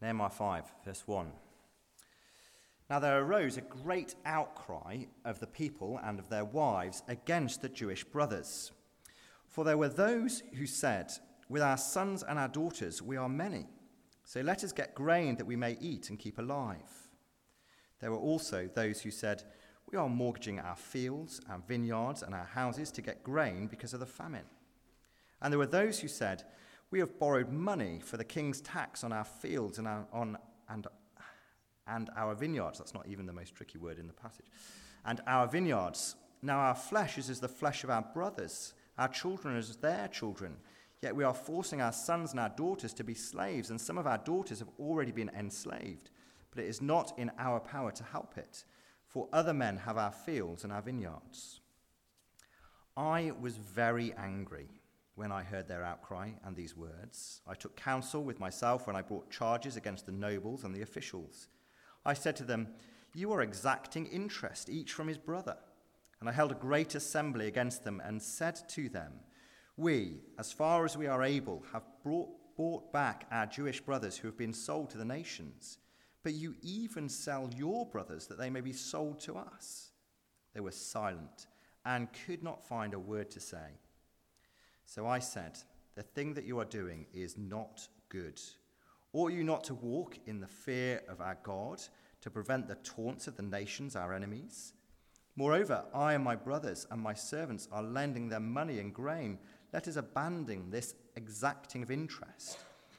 Nehemiah 5, verse 1. Now there arose a great outcry of the people and of their wives against the Jewish brothers. For there were those who said, With our sons and our daughters we are many, so let us get grain that we may eat and keep alive. There were also those who said, We are mortgaging our fields, our vineyards, and our houses to get grain because of the famine. And there were those who said, We have borrowed money for the king's tax on our fields and, our, on, and, and our vineyards. That's not even the most tricky word in the passage. And our vineyards. Now our flesh is as the flesh of our brothers, our children as their children. Yet we are forcing our sons and our daughters to be slaves, and some of our daughters have already been enslaved. But it is not in our power to help it, for other men have our fields and our vineyards. I was very angry when I heard their outcry and these words. I took counsel with myself when I brought charges against the nobles and the officials. I said to them, You are exacting interest, each from his brother. And I held a great assembly against them and said to them, We, as far as we are able, have brought, bought back our Jewish brothers who have been sold to the nations. But you even sell your brothers that they may be sold to us. They were silent and could not find a word to say. So I said, The thing that you are doing is not good. Ought you not to walk in the fear of our God to prevent the taunts of the nations, our enemies? Moreover, I and my brothers and my servants are lending them money and grain. Let us abandon this exacting of interest.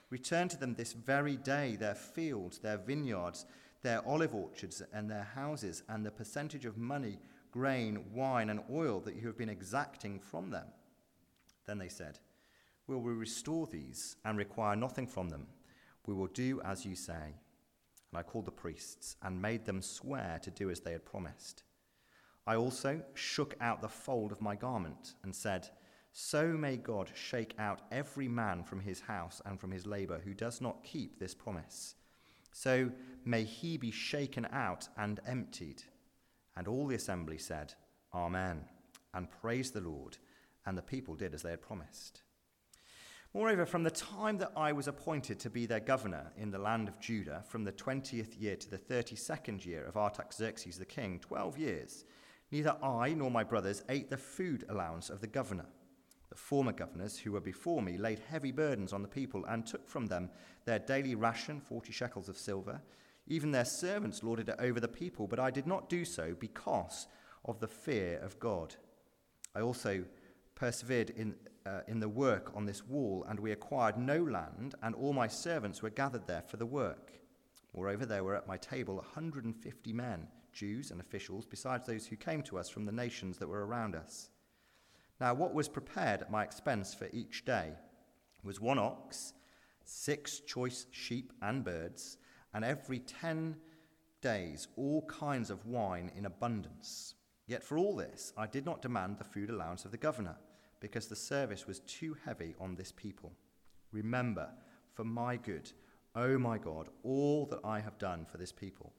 Return to them this very day their fields, their vineyards, their olive orchards, and their houses, and the percentage of money, grain, wine, and oil that you have been exacting from them. Then they said, Will we restore these and require nothing from them? We will do as you say. And I called the priests and made them swear to do as they had promised. I also shook out the fold of my garment and said, So may God shake out every man from his house and from his labor who does not keep this promise. So may he be shaken out and emptied. And all the assembly said, Amen, and praised the Lord. And the people did as they had promised. Moreover, from the time that I was appointed to be their governor in the land of Judah, from the twentieth year to the thirty second year of Artaxerxes the king, twelve years, neither I nor my brothers ate the food allowance of the governor. The former governors who were before me laid heavy burdens on the people and took from them their daily ration, forty shekels of silver. Even their servants lorded it over the people, but I did not do so because of the fear of God. I also persevered in, uh, in the work on this wall, and we acquired no land, and all my servants were gathered there for the work. Moreover, there were at my table 150 men, Jews and officials, besides those who came to us from the nations that were around us. Now, what was prepared at my expense for each day was one ox, six choice sheep and birds, and every ten days all kinds of wine in abundance. Yet for all this, I did not demand the food allowance of the governor because the service was too heavy on this people. Remember, for my good, O oh my God, all that I have done for this people.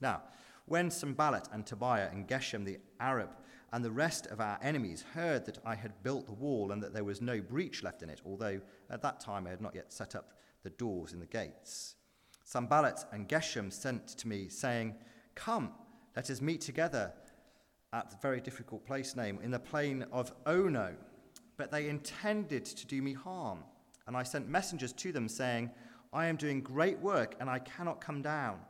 Now, when Sanballat and Tobiah and Geshem the Arab and the rest of our enemies heard that I had built the wall and that there was no breach left in it, although at that time I had not yet set up the doors in the gates, Sanballat and Geshem sent to me, saying, Come, let us meet together at the very difficult place name in the plain of Ono but they intended to do me harm. And I sent messengers to them saying, I am doing great work and I cannot come down.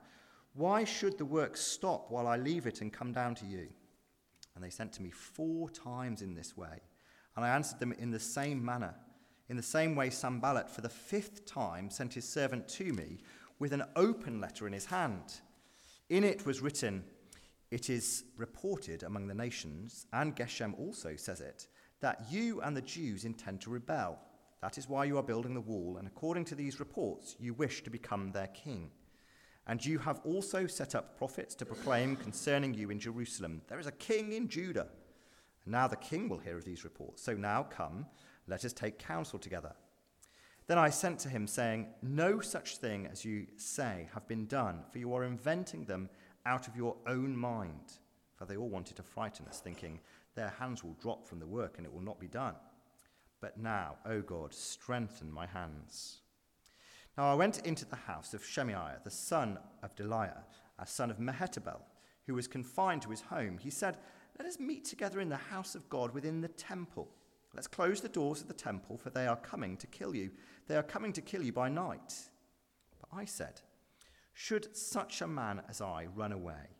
Why should the work stop while I leave it and come down to you? And they sent to me four times in this way. And I answered them in the same manner. In the same way, Sanballat, for the fifth time, sent his servant to me with an open letter in his hand. In it was written, It is reported among the nations, and Geshem also says it that you and the Jews intend to rebel. That is why you are building the wall, and according to these reports, you wish to become their king. And you have also set up prophets to proclaim concerning you in Jerusalem, There is a king in Judah. And now the king will hear of these reports. So now come, let us take counsel together. Then I sent to him, saying, No such thing as you say have been done, for you are inventing them out of your own mind. For they all wanted to frighten us, thinking, their hands will drop from the work and it will not be done. But now, O God, strengthen my hands. Now I went into the house of Shemaiah, the son of Delaiah, a son of Mehetabel, who was confined to his home. He said, Let us meet together in the house of God within the temple. Let's close the doors of the temple, for they are coming to kill you. They are coming to kill you by night. But I said, Should such a man as I run away?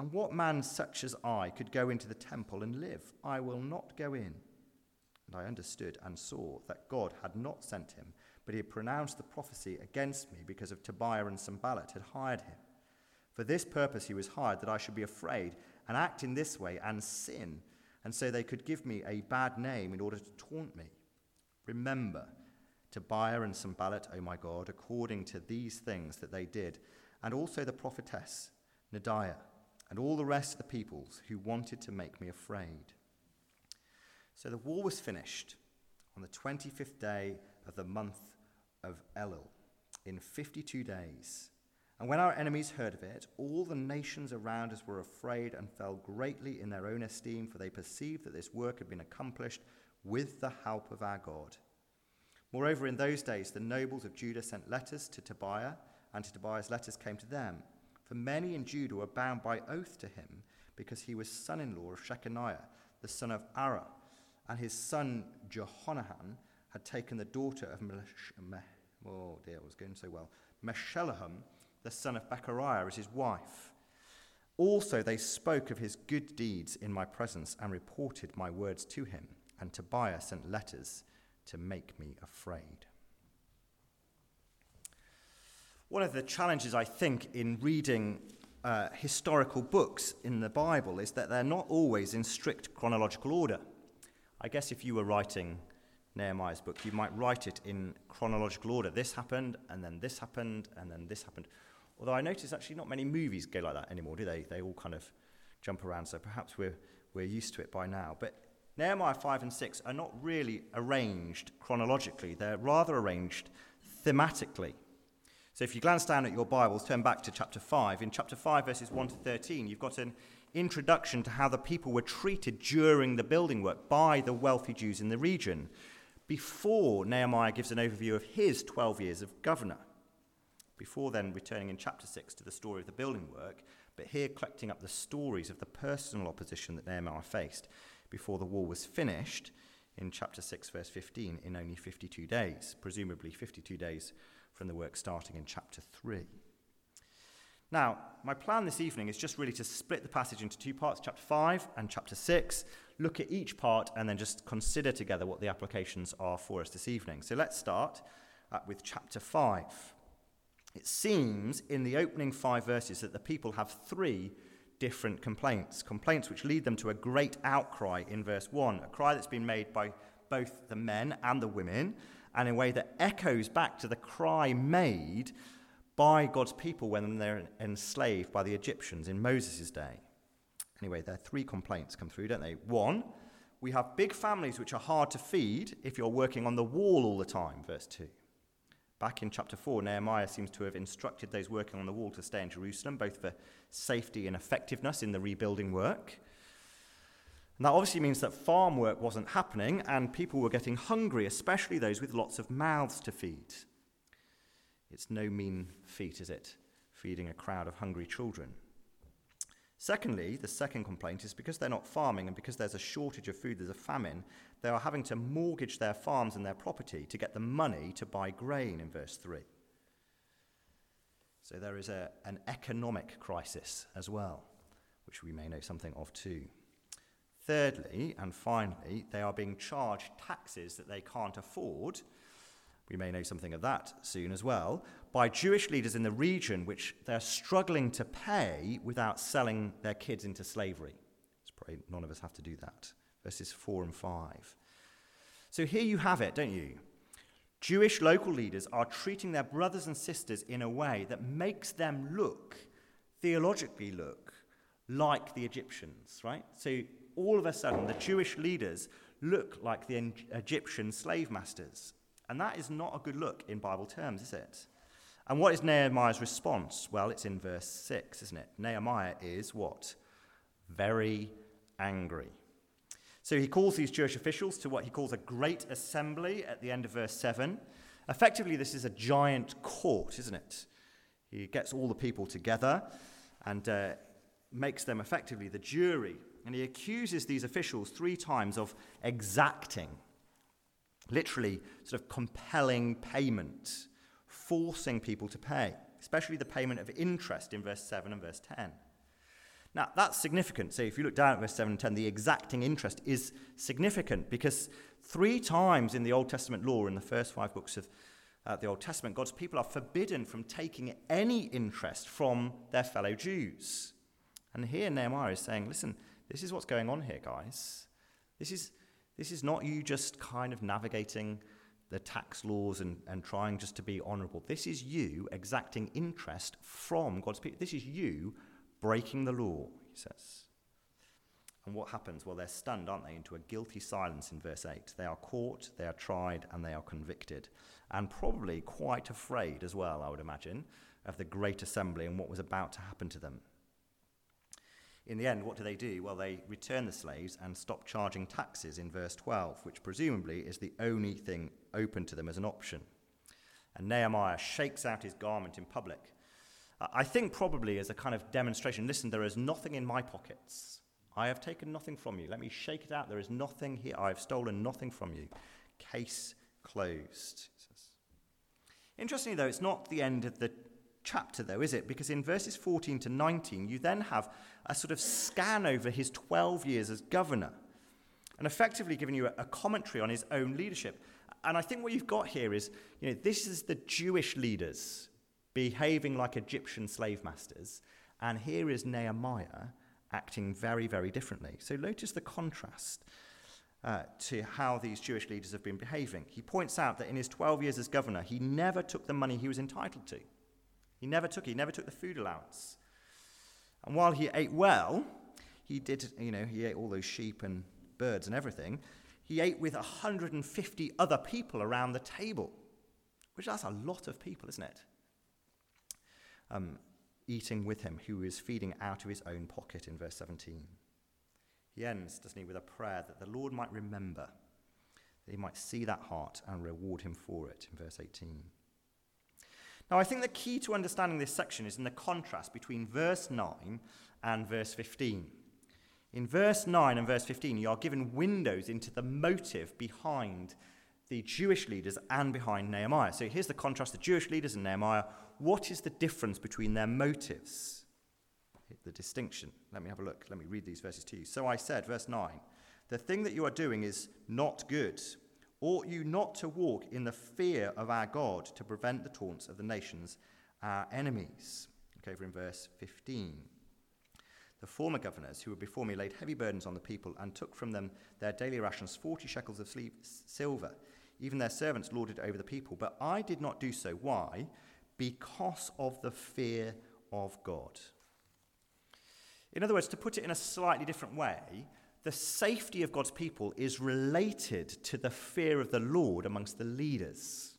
And what man such as I could go into the temple and live? I will not go in. And I understood and saw that God had not sent him but he had pronounced the prophecy against me because of Tobiah and Sanballat had hired him. For this purpose he was hired, that I should be afraid and act in this way and sin, and so they could give me a bad name in order to taunt me. Remember Tobiah and Sanballat, O my God, according to these things that they did, and also the prophetess Noadiah, and all the rest of the peoples who wanted to make me afraid. So the war was finished on the 25th day of the month of Elul in 52 days. And when our enemies heard of it, all the nations around us were afraid and fell greatly in their own esteem, for they perceived that this work had been accomplished with the help of our God. Moreover, in those days, the nobles of Judah sent letters to Tobiah, and to Tobiah's letters came to them. For many in Judah were bound by oath to him, because he was son in law of Shechaniah, the son of Arah, and his son Jehohanan had taken the daughter of Mesh- oh dear, it was going so well, Meshullam, the son of Berechiah, as his wife. Also, they spoke of his good deeds in my presence and reported my words to him. And Tobiah sent letters to make me afraid. One of the challenges, I think, in reading uh, historical books in the Bible is that they're not always in strict chronological order. I guess if you were writing Nehemiah's book, you might write it in chronological order. This happened, and then this happened, and then this happened. Although I notice actually not many movies go like that anymore, do they? They all kind of jump around, so perhaps we're, we're used to it by now. But Nehemiah 5 and 6 are not really arranged chronologically, they're rather arranged thematically. So if you glance down at your Bibles, turn back to chapter 5. In chapter 5, verses 1 to 13, you've got an introduction to how the people were treated during the building work by the wealthy Jews in the region before Nehemiah gives an overview of his 12 years of governor. Before then, returning in chapter 6 to the story of the building work, but here collecting up the stories of the personal opposition that Nehemiah faced before the war was finished in chapter 6, verse 15, in only 52 days, presumably 52 days from the work starting in chapter 3. Now, my plan this evening is just really to split the passage into two parts, chapter 5 and chapter 6, look at each part, and then just consider together what the applications are for us this evening. So let's start uh, with chapter 5. It seems in the opening five verses that the people have three different complaints, complaints which lead them to a great outcry in verse 1, a cry that's been made by both the men and the women, and in a way that echoes back to the cry made by God's people when they're enslaved by the Egyptians in Moses' day. Anyway, there are three complaints come through, don't they? One, we have big families which are hard to feed if you're working on the wall all the time, verse 2. Back in chapter 4, Nehemiah seems to have instructed those working on the wall to stay in Jerusalem, both for safety and effectiveness in the rebuilding work. And that obviously means that farm work wasn't happening and people were getting hungry, especially those with lots of mouths to feed. It's no mean feat, is it? Feeding a crowd of hungry children. Secondly, the second complaint is because they're not farming and because there's a shortage of food, there's a famine, they are having to mortgage their farms and their property to get the money to buy grain in verse 3. So there is a, an economic crisis as well, which we may know something of too. Thirdly, and finally, they are being charged taxes that they can't afford we may know something of that soon as well, by Jewish leaders in the region which they're struggling to pay without selling their kids into slavery. Let's pray none of us have to do that. Verses 4 and 5. So here you have it, don't you? Jewish local leaders are treating their brothers and sisters in a way that makes them look, theologically look, like the Egyptians, right? So all of a sudden, the Jewish leaders look like the Egyptian slave masters. And that is not a good look in Bible terms, is it? And what is Nehemiah's response? Well, it's in verse 6, isn't it? Nehemiah is what? Very angry. So he calls these Jewish officials to what he calls a great assembly at the end of verse 7. Effectively, this is a giant court, isn't it? He gets all the people together and uh, makes them effectively the jury. And he accuses these officials three times of exacting, literally, sort of compelling payment, forcing people to pay, especially the payment of interest in verse 7 and verse 10. Now, that's significant. So, if you look down at verse 7 and 10, the exacting interest is significant because three times in the Old Testament law, in the first five books of uh, the Old Testament, God's people are forbidden from taking any interest from their fellow Jews. And here Nehemiah is saying, listen, this is what's going on here, guys. This is, this is not you just kind of navigating the tax laws and, and trying just to be honorable. This is you exacting interest from God's people. This is you breaking the law, he says. And what happens? Well, they're stunned, aren't they, into a guilty silence in verse 8. They are caught, they are tried, and they are convicted. And probably quite afraid as well, I would imagine, of the great assembly and what was about to happen to them. In the end, what do they do? Well, they return the slaves and stop charging taxes in verse 12, which presumably is the only thing open to them as an option. And Nehemiah shakes out his garment in public I think probably as a kind of demonstration listen, there is nothing in my pockets. I have taken nothing from you. Let me shake it out. There is nothing here. I have stolen nothing from you. Case closed. Interestingly, though, it's not the end of the chapter, though, is it? Because in verses 14 to 19, you then have a sort of scan over his 12 years as governor and effectively giving you a, a commentary on his own leadership. And I think what you've got here is, you know, this is the Jewish leaders behaving like Egyptian slave masters, and here is Nehemiah acting very, very differently. So notice the contrast uh, to how these Jewish leaders have been behaving. He points out that in his 12 years as governor, he never took the money he was entitled to. He never took it, he never took the food allowance. And while he ate well, he did, you know, he ate all those sheep and birds and everything. He ate with 150 other people around the table, which that's a lot of people, isn't it? um, eating with him, who is feeding out of his own pocket in verse 17. He ends, doesn't he, with a prayer that the Lord might remember, that he might see that heart and reward him for it in verse 18. Now, I think the key to understanding this section is in the contrast between verse 9 and verse 15. In verse 9 and verse 15, you are given windows into the motive behind the Jewish leaders and behind Nehemiah. So here's the contrast the Jewish leaders and Nehemiah what is the difference between their motives? The distinction. Let me have a look. Let me read these verses to you. So I said, verse 9, the thing that you are doing is not good. Ought you not to walk in the fear of our God to prevent the taunts of the nations, our enemies? Okay, over in verse 15. The former governors who were before me laid heavy burdens on the people and took from them their daily rations, 40 shekels of silver. Even their servants lorded over the people. But I did not do so. Why? because of the fear of God. In other words, to put it in a slightly different way, the safety of God's people is related to the fear of the Lord amongst the leaders.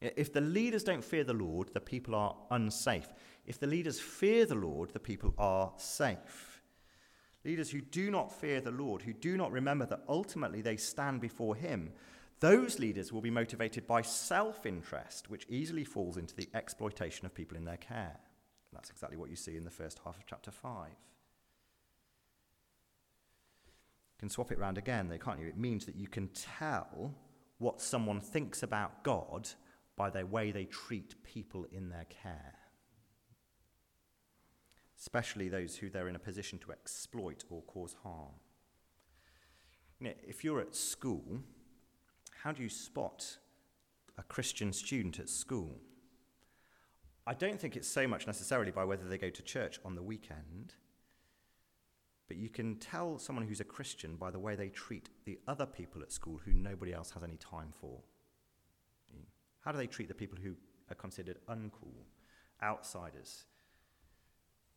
If the leaders don't fear the Lord, the people are unsafe. If the leaders fear the Lord, the people are safe. Leaders who do not fear the Lord, who do not remember that ultimately they stand before Him, those leaders will be motivated by self interest, which easily falls into the exploitation of people in their care. That's exactly what you see in the first half of chapter 5. You can swap it round again, though, can't you? It means that you can tell what someone thinks about God by the way they treat people in their care, especially those who they're in a position to exploit or cause harm. If you're at school, how do you spot a Christian student at school? I don't think it's so much necessarily by whether they go to church on the weekend, but you can tell someone who's a Christian by the way they treat the other people at school who nobody else has any time for. How do they treat the people who are considered uncool, outsiders?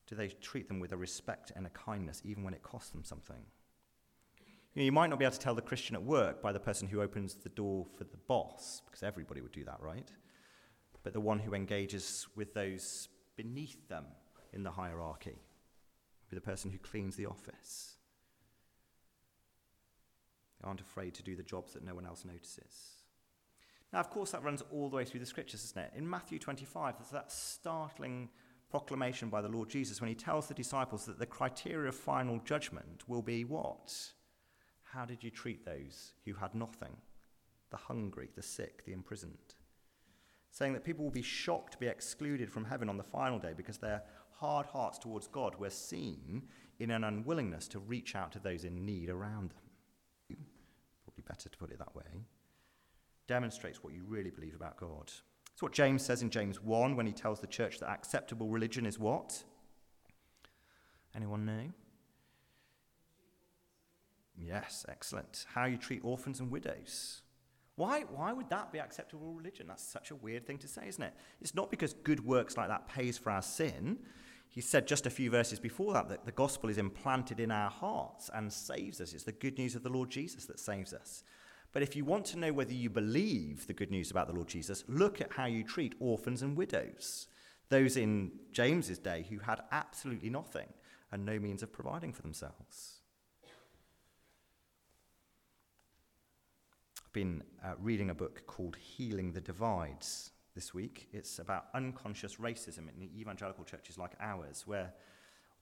Do they treat them with a respect and a kindness even when it costs them something? You, know, you might not be able to tell the Christian at work by the person who opens the door for the boss, because everybody would do that, right? But the one who engages with those beneath them in the hierarchy, be the person who cleans the office. They aren't afraid to do the jobs that no one else notices. Now, of course, that runs all the way through the scriptures, isn't it? In Matthew 25, there's that startling proclamation by the Lord Jesus when he tells the disciples that the criteria of final judgment will be what? How did you treat those who had nothing? The hungry, the sick, the imprisoned. Saying that people will be shocked to be excluded from heaven on the final day because their hard hearts towards God were seen in an unwillingness to reach out to those in need around them. Probably better to put it that way. Demonstrates what you really believe about God. It's what James says in James 1 when he tells the church that acceptable religion is what? Anyone know? Yes, excellent. How you treat orphans and widows. Why, why would that be acceptable religion? That's such a weird thing to say, isn't it? It's not because good works like that pays for our sin. He said just a few verses before that that the gospel is implanted in our hearts and saves us. It's the good news of the Lord Jesus that saves us. But if you want to know whether you believe the good news about the Lord Jesus, look at how you treat orphans and widows, those in James's day who had absolutely nothing and no means of providing for themselves. I've been uh, reading a book called Healing the Divides this week. It's about unconscious racism in evangelical churches like ours, where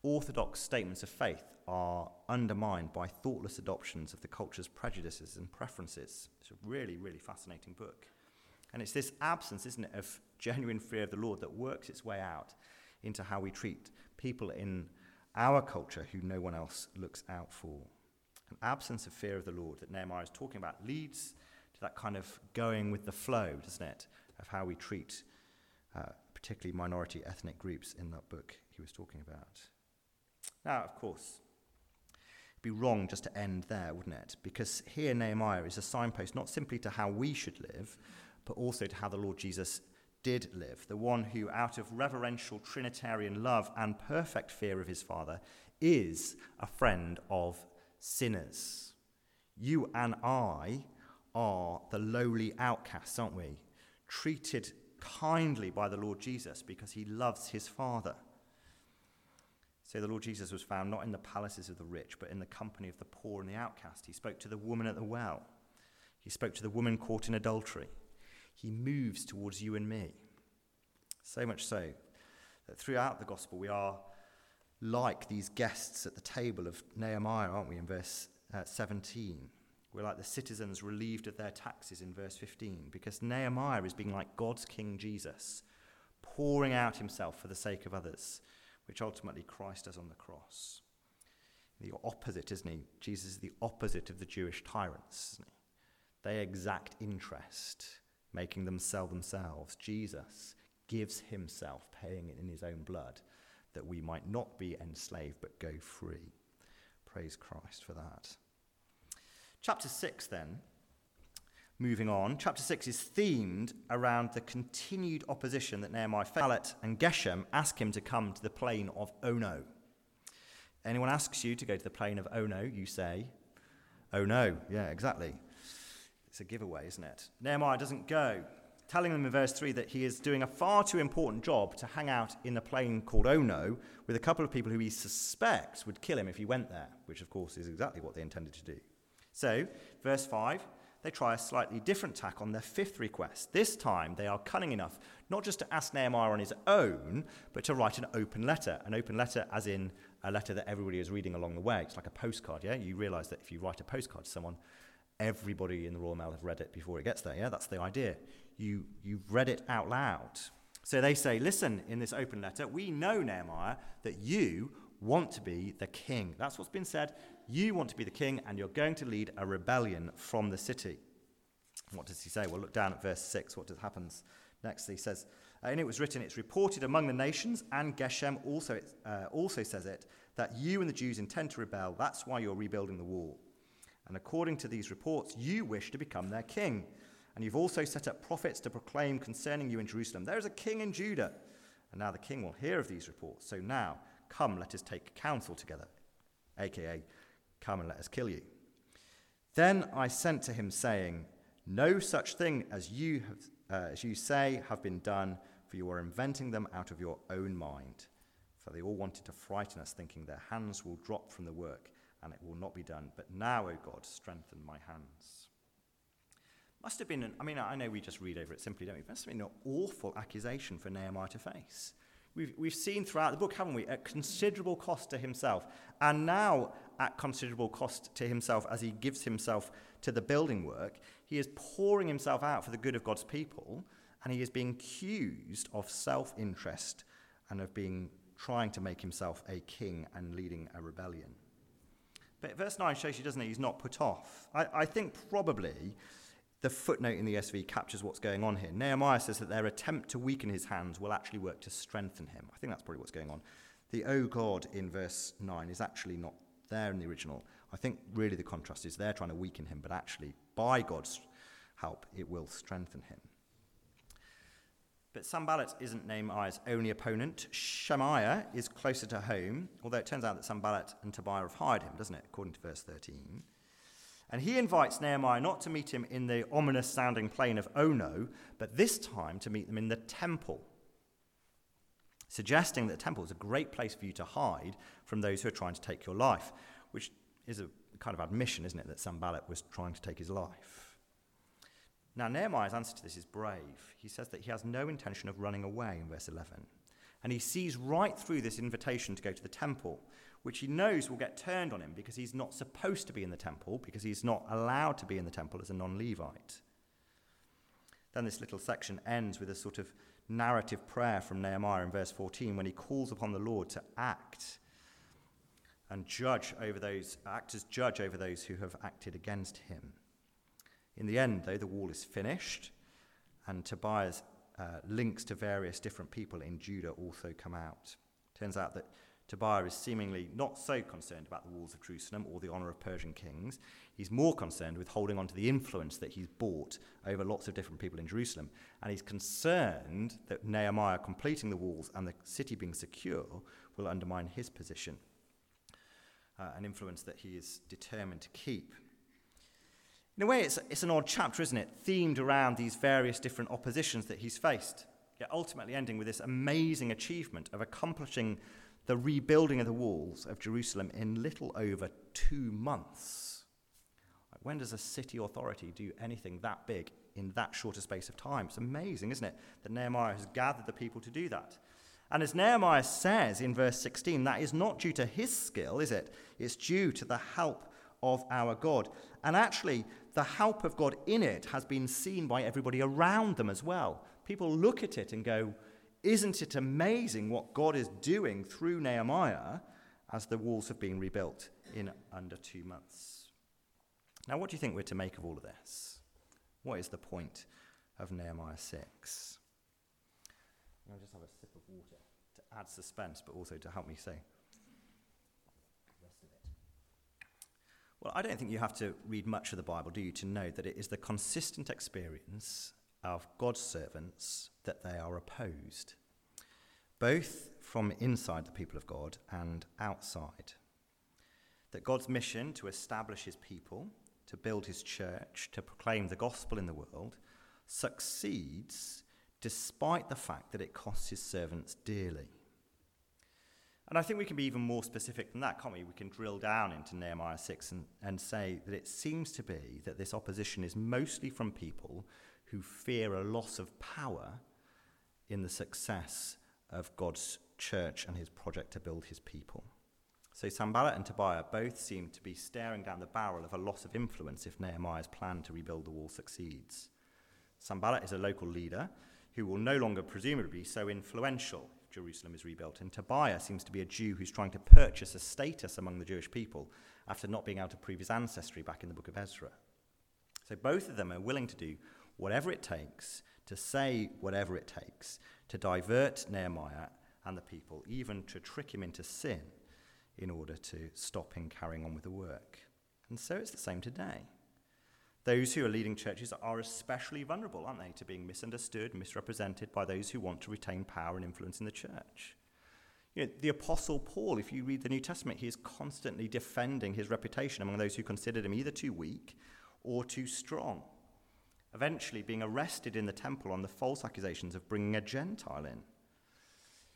orthodox statements of faith are undermined by thoughtless adoptions of the culture's prejudices and preferences. It's a really, really fascinating book. And it's this absence, isn't it, of genuine fear of the Lord that works its way out into how we treat people in our culture who no one else looks out for. An absence of fear of the Lord that Nehemiah is talking about leads to that kind of going with the flow, doesn't it, of how we treat uh, particularly minority ethnic groups in that book he was talking about. Now, of course, it'd be wrong just to end there, wouldn't it? Because here Nehemiah is a signpost not simply to how we should live, but also to how the Lord Jesus did live. The one who, out of reverential Trinitarian love and perfect fear of his Father, is a friend of sinners. You and I are the lowly outcasts, aren't we? Treated kindly by the Lord Jesus because he loves his Father. So the Lord Jesus was found not in the palaces of the rich, but in the company of the poor and the outcast. He spoke to the woman at the well. He spoke to the woman caught in adultery. He moves towards you and me. So much so that throughout the gospel we are like these guests at the table of Nehemiah, aren't we, in verse uh, 17? We're like the citizens relieved of their taxes in verse 15, because Nehemiah is being like God's King Jesus, pouring out himself for the sake of others which ultimately Christ does on the cross. The opposite, isn't he? Jesus is the opposite of the Jewish tyrants, isn't he? They exact interest, making them sell themselves. Jesus gives himself, paying it in his own blood, that we might not be enslaved but go free. Praise Christ for that. Chapter 6, then, Moving on, chapter 6 is themed around the continued opposition that Nehemiah felt, and Geshem ask him to come to the plain of Ono. Anyone asks you to go to the plain of Ono, you say, Oh no, yeah, exactly. It's a giveaway, isn't it? Nehemiah doesn't go, telling them in verse 3 that he is doing a far too important job to hang out in the plain called Ono with a couple of people who he suspects would kill him if he went there, which of course is exactly what they intended to do. So, verse 5 they try a slightly different tack on their fifth request. This time, they are cunning enough not just to ask Nehemiah on his own, but to write an open letter. An open letter, as in a letter that everybody is reading along the way. It's like a postcard, yeah? You realize that if you write a postcard to someone, everybody in the Royal Mail have read it before it gets there, yeah? That's the idea. You, you've read it out loud. So they say, listen, in this open letter, we know, Nehemiah, that you want to be the king. That's what's been said. You want to be the king, and you're going to lead a rebellion from the city. What does he say? Well, look down at verse 6. What happens next? He says, And it was written, it's reported among the nations, and Geshem also, uh, also says it, that you and the Jews intend to rebel. That's why you're rebuilding the wall. And according to these reports, you wish to become their king. And you've also set up prophets to proclaim concerning you in Jerusalem, There is a king in Judah. And now the king will hear of these reports. So now, come, let us take counsel together, aka Come and let us kill you. Then I sent to him, saying, No such thing as you, have, uh, as you say have been done, for you are inventing them out of your own mind. For they all wanted to frighten us, thinking their hands will drop from the work, and it will not be done. But now, O God, strengthen my hands. Must have been, an, I mean, I know we just read over it simply, don't we? Must have been an awful accusation for Nehemiah to face. We've, we've seen throughout the book, haven't we, at considerable cost to himself, and now at considerable cost to himself as he gives himself to the building work, he is pouring himself out for the good of God's people, and he is being accused of self interest and of being trying to make himself a king and leading a rebellion. But verse 9 shows you, doesn't it? He's not put off. I, I think probably the footnote in the ESV captures what's going on here. Nehemiah says that their attempt to weaken his hands will actually work to strengthen him. I think that's probably what's going on. The oh God in verse 9 is actually not there in the original. I think really the contrast is they're trying to weaken him, but actually, by God's help, it will strengthen him. But Sanballat isn't Nehemiah's only opponent. Shemaiah is closer to home, although it turns out that Sanballat and Tobiah have hired him, doesn't it, according to verse 13. And he invites Nehemiah not to meet him in the ominous sounding plain of Ono, but this time to meet them in the temple, suggesting that the temple is a great place for you to hide from those who are trying to take your life, which is a kind of admission, isn't it, that Sanballat was trying to take his life. Now, Nehemiah's answer to this is brave. He says that he has no intention of running away in verse 11. And he sees right through this invitation to go to the temple which he knows will get turned on him because he's not supposed to be in the temple, because he's not allowed to be in the temple as a non Levite. Then this little section ends with a sort of narrative prayer from Nehemiah in verse 14 when he calls upon the Lord to act and judge over those, act as judge over those who have acted against him. In the end, though, the wall is finished, and Tobiah's uh, links to various different people in Judah also come out. Turns out that Tobiah is seemingly not so concerned about the walls of Jerusalem or the honour of Persian kings. He's more concerned with holding on to the influence that he's bought over lots of different people in Jerusalem. And he's concerned that Nehemiah completing the walls and the city being secure will undermine his position, uh, an influence that he is determined to keep. In a way, it's, it's an odd chapter, isn't it? Themed around these various different oppositions that he's faced, yet ultimately ending with this amazing achievement of accomplishing the rebuilding of the walls of Jerusalem in little over two months. When does a city authority do anything that big in that short a space of time? It's amazing, isn't it, that Nehemiah has gathered the people to do that. And as Nehemiah says in verse 16, that is not due to his skill, is it? It's due to the help of our God. And actually, the help of God in it has been seen by everybody around them as well. People look at it and go, isn't it amazing what God is doing through Nehemiah as the walls have been rebuilt in under two months? Now, what do you think we're to make of all of this? What is the point of Nehemiah 6? I'll just have a sip of water to add suspense, but also to help me say the rest of it. Well, I don't think you have to read much of the Bible, do you, to know that it is the consistent experience of God's servants that they are opposed, both from inside the people of God and outside. That God's mission to establish his people, to build his church, to proclaim the gospel in the world, succeeds despite the fact that it costs his servants dearly. And I think we can be even more specific than that, can't we? We can drill down into Nehemiah 6 and, and say that it seems to be that this opposition is mostly from people who fear a loss of power in the success of God's church and his project to build his people. So Sanballat and Tobiah both seem to be staring down the barrel of a loss of influence if Nehemiah's plan to rebuild the wall succeeds. Sanballat is a local leader who will no longer presumably be so influential if Jerusalem is rebuilt, and Tobiah seems to be a Jew who's trying to purchase a status among the Jewish people after not being able to prove his ancestry back in the book of Ezra. So both of them are willing to do whatever it takes, to say whatever it takes, to divert Nehemiah and the people, even to trick him into sin in order to stop him carrying on with the work. And so it's the same today. Those who are leading churches are especially vulnerable, aren't they, to being misunderstood, misrepresented by those who want to retain power and influence in the church. You know, the Apostle Paul, if you read the New Testament, he is constantly defending his reputation among those who considered him either too weak or too strong eventually being arrested in the temple on the false accusations of bringing a Gentile in.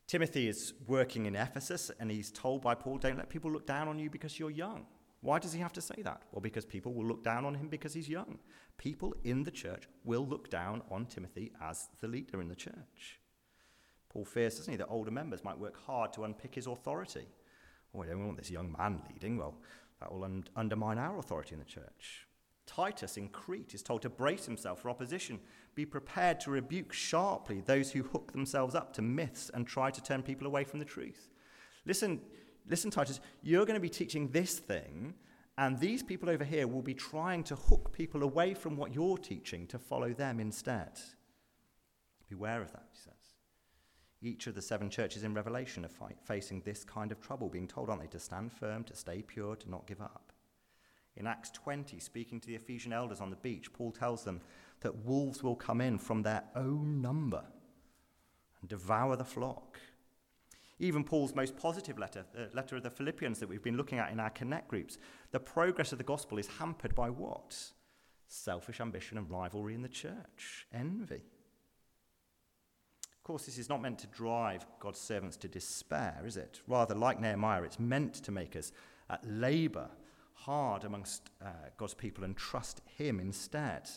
Timothy is working in Ephesus and he's told by Paul, Don't let people look down on you because you're young. Why does he have to say that? Well, because people will look down on him because he's young. People in the church will look down on Timothy as the leader in the church. Paul fears, doesn't he, that older members might work hard to unpick his authority. We don't want this young man leading. Well, that will un- undermine our authority in the church. Titus in Crete is told to brace himself for opposition, be prepared to rebuke sharply those who hook themselves up to myths and try to turn people away from the truth. Listen, listen, Titus, you're going to be teaching this thing, and these people over here will be trying to hook people away from what you're teaching to follow them instead. Beware of that, he says. Each of the seven churches in Revelation are facing this kind of trouble, being told, aren't they, to stand firm, to stay pure, to not give up. In Acts 20, speaking to the Ephesian elders on the beach, Paul tells them that wolves will come in from their own number and devour the flock. Even Paul's most positive letter, the letter of the Philippians that we've been looking at in our Connect groups, the progress of the gospel is hampered by what? Selfish ambition and rivalry in the church, envy. Of course, this is not meant to drive God's servants to despair, is it? Rather, like Nehemiah, it's meant to make us uh, labour hard amongst uh, God's people and trust Him instead.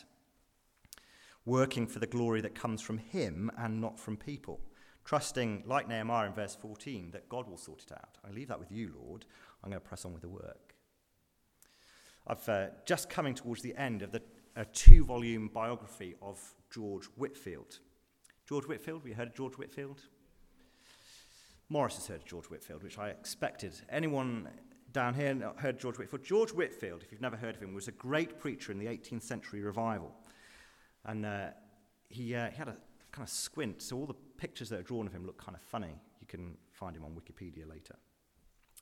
Working for the glory that comes from Him and not from people. Trusting, like Nehemiah in verse 14, that God will sort it out. I leave that with you, Lord. I'm going to press on with the work. I've uh, just coming towards the end of the two volume biography of George Whitefield. George Whitefield, we heard of George Whitefield? Morris has heard of George Whitefield, which I expected. Anyone down here heard George Whitefield. George Whitefield, if you've never heard of him, was a great preacher in the 18th century revival. And uh, he, uh, he had a kind of squint, so all the pictures that are drawn of him look kind of funny. You can find him on Wikipedia later.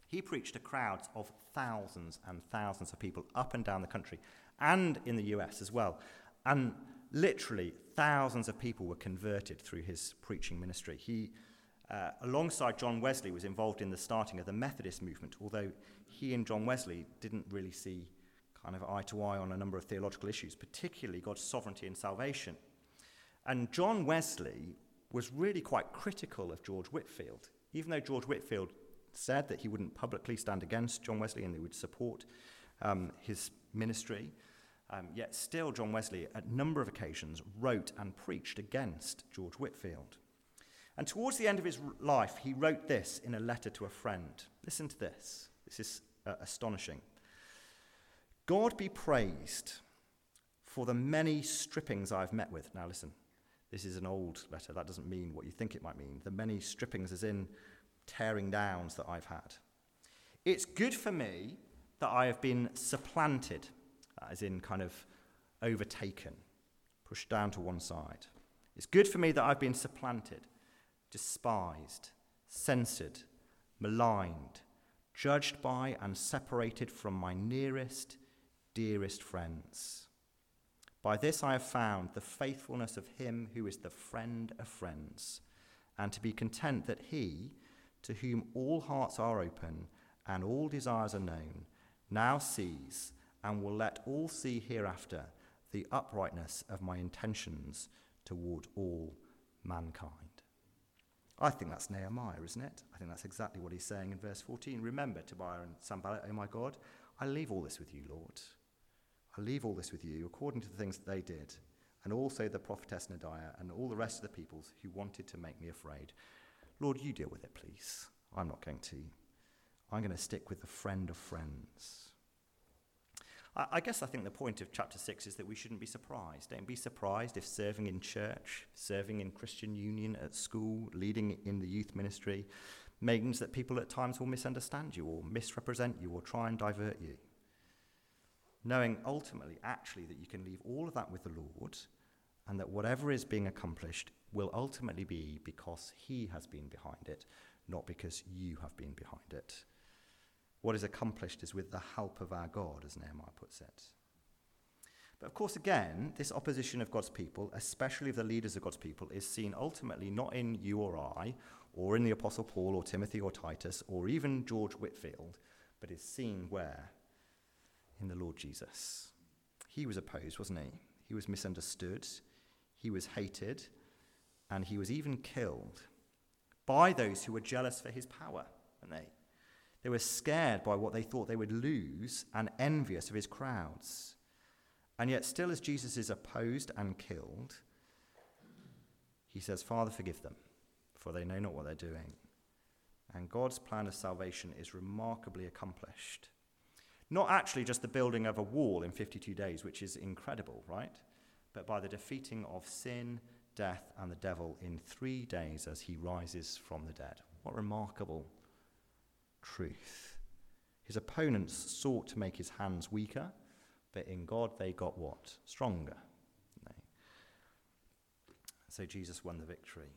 He preached to crowds of thousands and thousands of people up and down the country and in the US as well. And literally, thousands of people were converted through his preaching ministry. He, uh, alongside John Wesley, was involved in the starting of the Methodist movement, although he and John Wesley didn't really see kind of eye to eye on a number of theological issues, particularly God's sovereignty and salvation. And John Wesley was really quite critical of George Whitefield, even though George Whitefield said that he wouldn't publicly stand against John Wesley and he would support um, his ministry. Um, yet still, John Wesley, at a number of occasions, wrote and preached against George Whitefield. And towards the end of his life, he wrote this in a letter to a friend. Listen to this. This is uh, astonishing. God be praised for the many strippings I've met with. Now, listen, this is an old letter. That doesn't mean what you think it might mean. The many strippings, as in tearing downs, that I've had. It's good for me that I have been supplanted, as in kind of overtaken, pushed down to one side. It's good for me that I've been supplanted, despised, censored, maligned, judged by and separated from my nearest, dearest friends. By this I have found the faithfulness of him who is the friend of friends, and to be content that he, to whom all hearts are open and all desires are known, now sees and will let all see hereafter the uprightness of my intentions toward all mankind. I think that's Nehemiah, isn't it? I think that's exactly what he's saying in verse 14. Remember, Tobiah and Sanballat, oh my God, I leave all this with you, Lord. I leave all this with you according to the things that they did, and also the prophetess Noadiah and all the rest of the peoples who wanted to make me afraid. Lord, you deal with it, please. I'm not going to. I'm going to stick with the friend of friends. I, guess I think the point of chapter 6 is that we shouldn't be surprised. Don't be surprised if serving in church, serving in Christian union at school, leading in the youth ministry means that people at times will misunderstand you or misrepresent you or try and divert you. Knowing ultimately, actually, that you can leave all of that with the Lord and that whatever is being accomplished will ultimately be because He has been behind it, not because you have been behind it. What is accomplished is with the help of our God, as Nehemiah puts it. But of course, again, this opposition of God's people, especially of the leaders of God's people, is seen ultimately not in you or I, or in the Apostle Paul, or Timothy, or Titus, or even George Whitefield, but is seen where? In the Lord Jesus. He was opposed, wasn't he? He was misunderstood, he was hated, and he was even killed by those who were jealous for his power, weren't they? They were scared by what they thought they would lose and envious of his crowds. And yet, still, as Jesus is opposed and killed, he says, Father, forgive them, for they know not what they're doing. And God's plan of salvation is remarkably accomplished. Not actually just the building of a wall in 52 days, which is incredible, right? But by the defeating of sin, death, and the devil in three days as he rises from the dead. What remarkable truth. His opponents sought to make his hands weaker, but in God they got what? Stronger. So Jesus won the victory.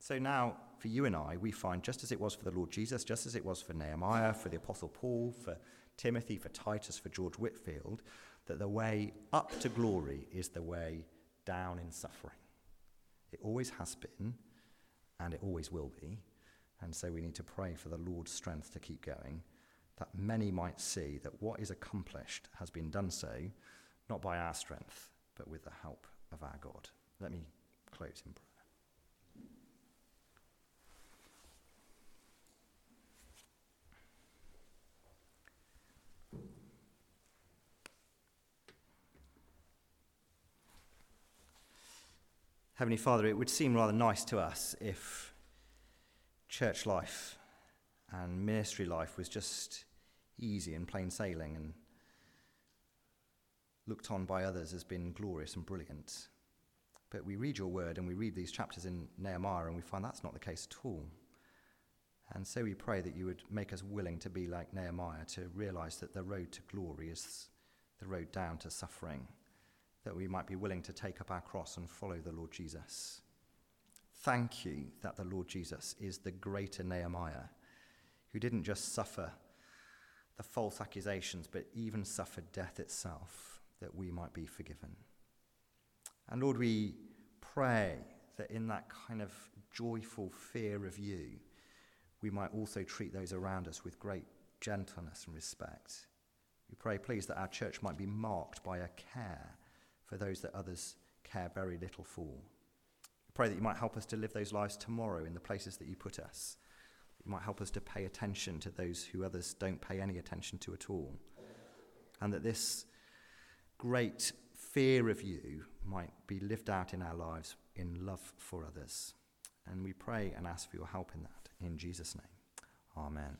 So now, for you and I, we find just as it was for the Lord Jesus, just as it was for Nehemiah, for the Apostle Paul, for Timothy, for Titus, for George Whitefield, that the way up to glory is the way down in suffering. It always has been, and it always will be. And so we need to pray for the Lord's strength to keep going, that many might see that what is accomplished has been done so, not by our strength, but with the help of our God. Let me close in prayer. Heavenly Father, it would seem rather nice to us if church life and ministry life was just easy and plain sailing and looked on by others as being glorious and brilliant. But we read your word and we read these chapters in Nehemiah and we find that's not the case at all. And so we pray that you would make us willing to be like Nehemiah, to realize that the road to glory is the road down to suffering that we might be willing to take up our cross and follow the Lord Jesus. Thank you that the Lord Jesus is the greater Nehemiah, who didn't just suffer the false accusations, but even suffered death itself, that we might be forgiven. And Lord, we pray that in that kind of joyful fear of you, we might also treat those around us with great gentleness and respect. We pray, please, that our church might be marked by a care for those that others care very little for. Pray that you might help us to live those lives tomorrow in the places that you put us. You might help us to pay attention to those who others don't pay any attention to at all. And that this great fear of you might be lived out in our lives in love for others. And we pray and ask for your help in that. In Jesus' name. Amen.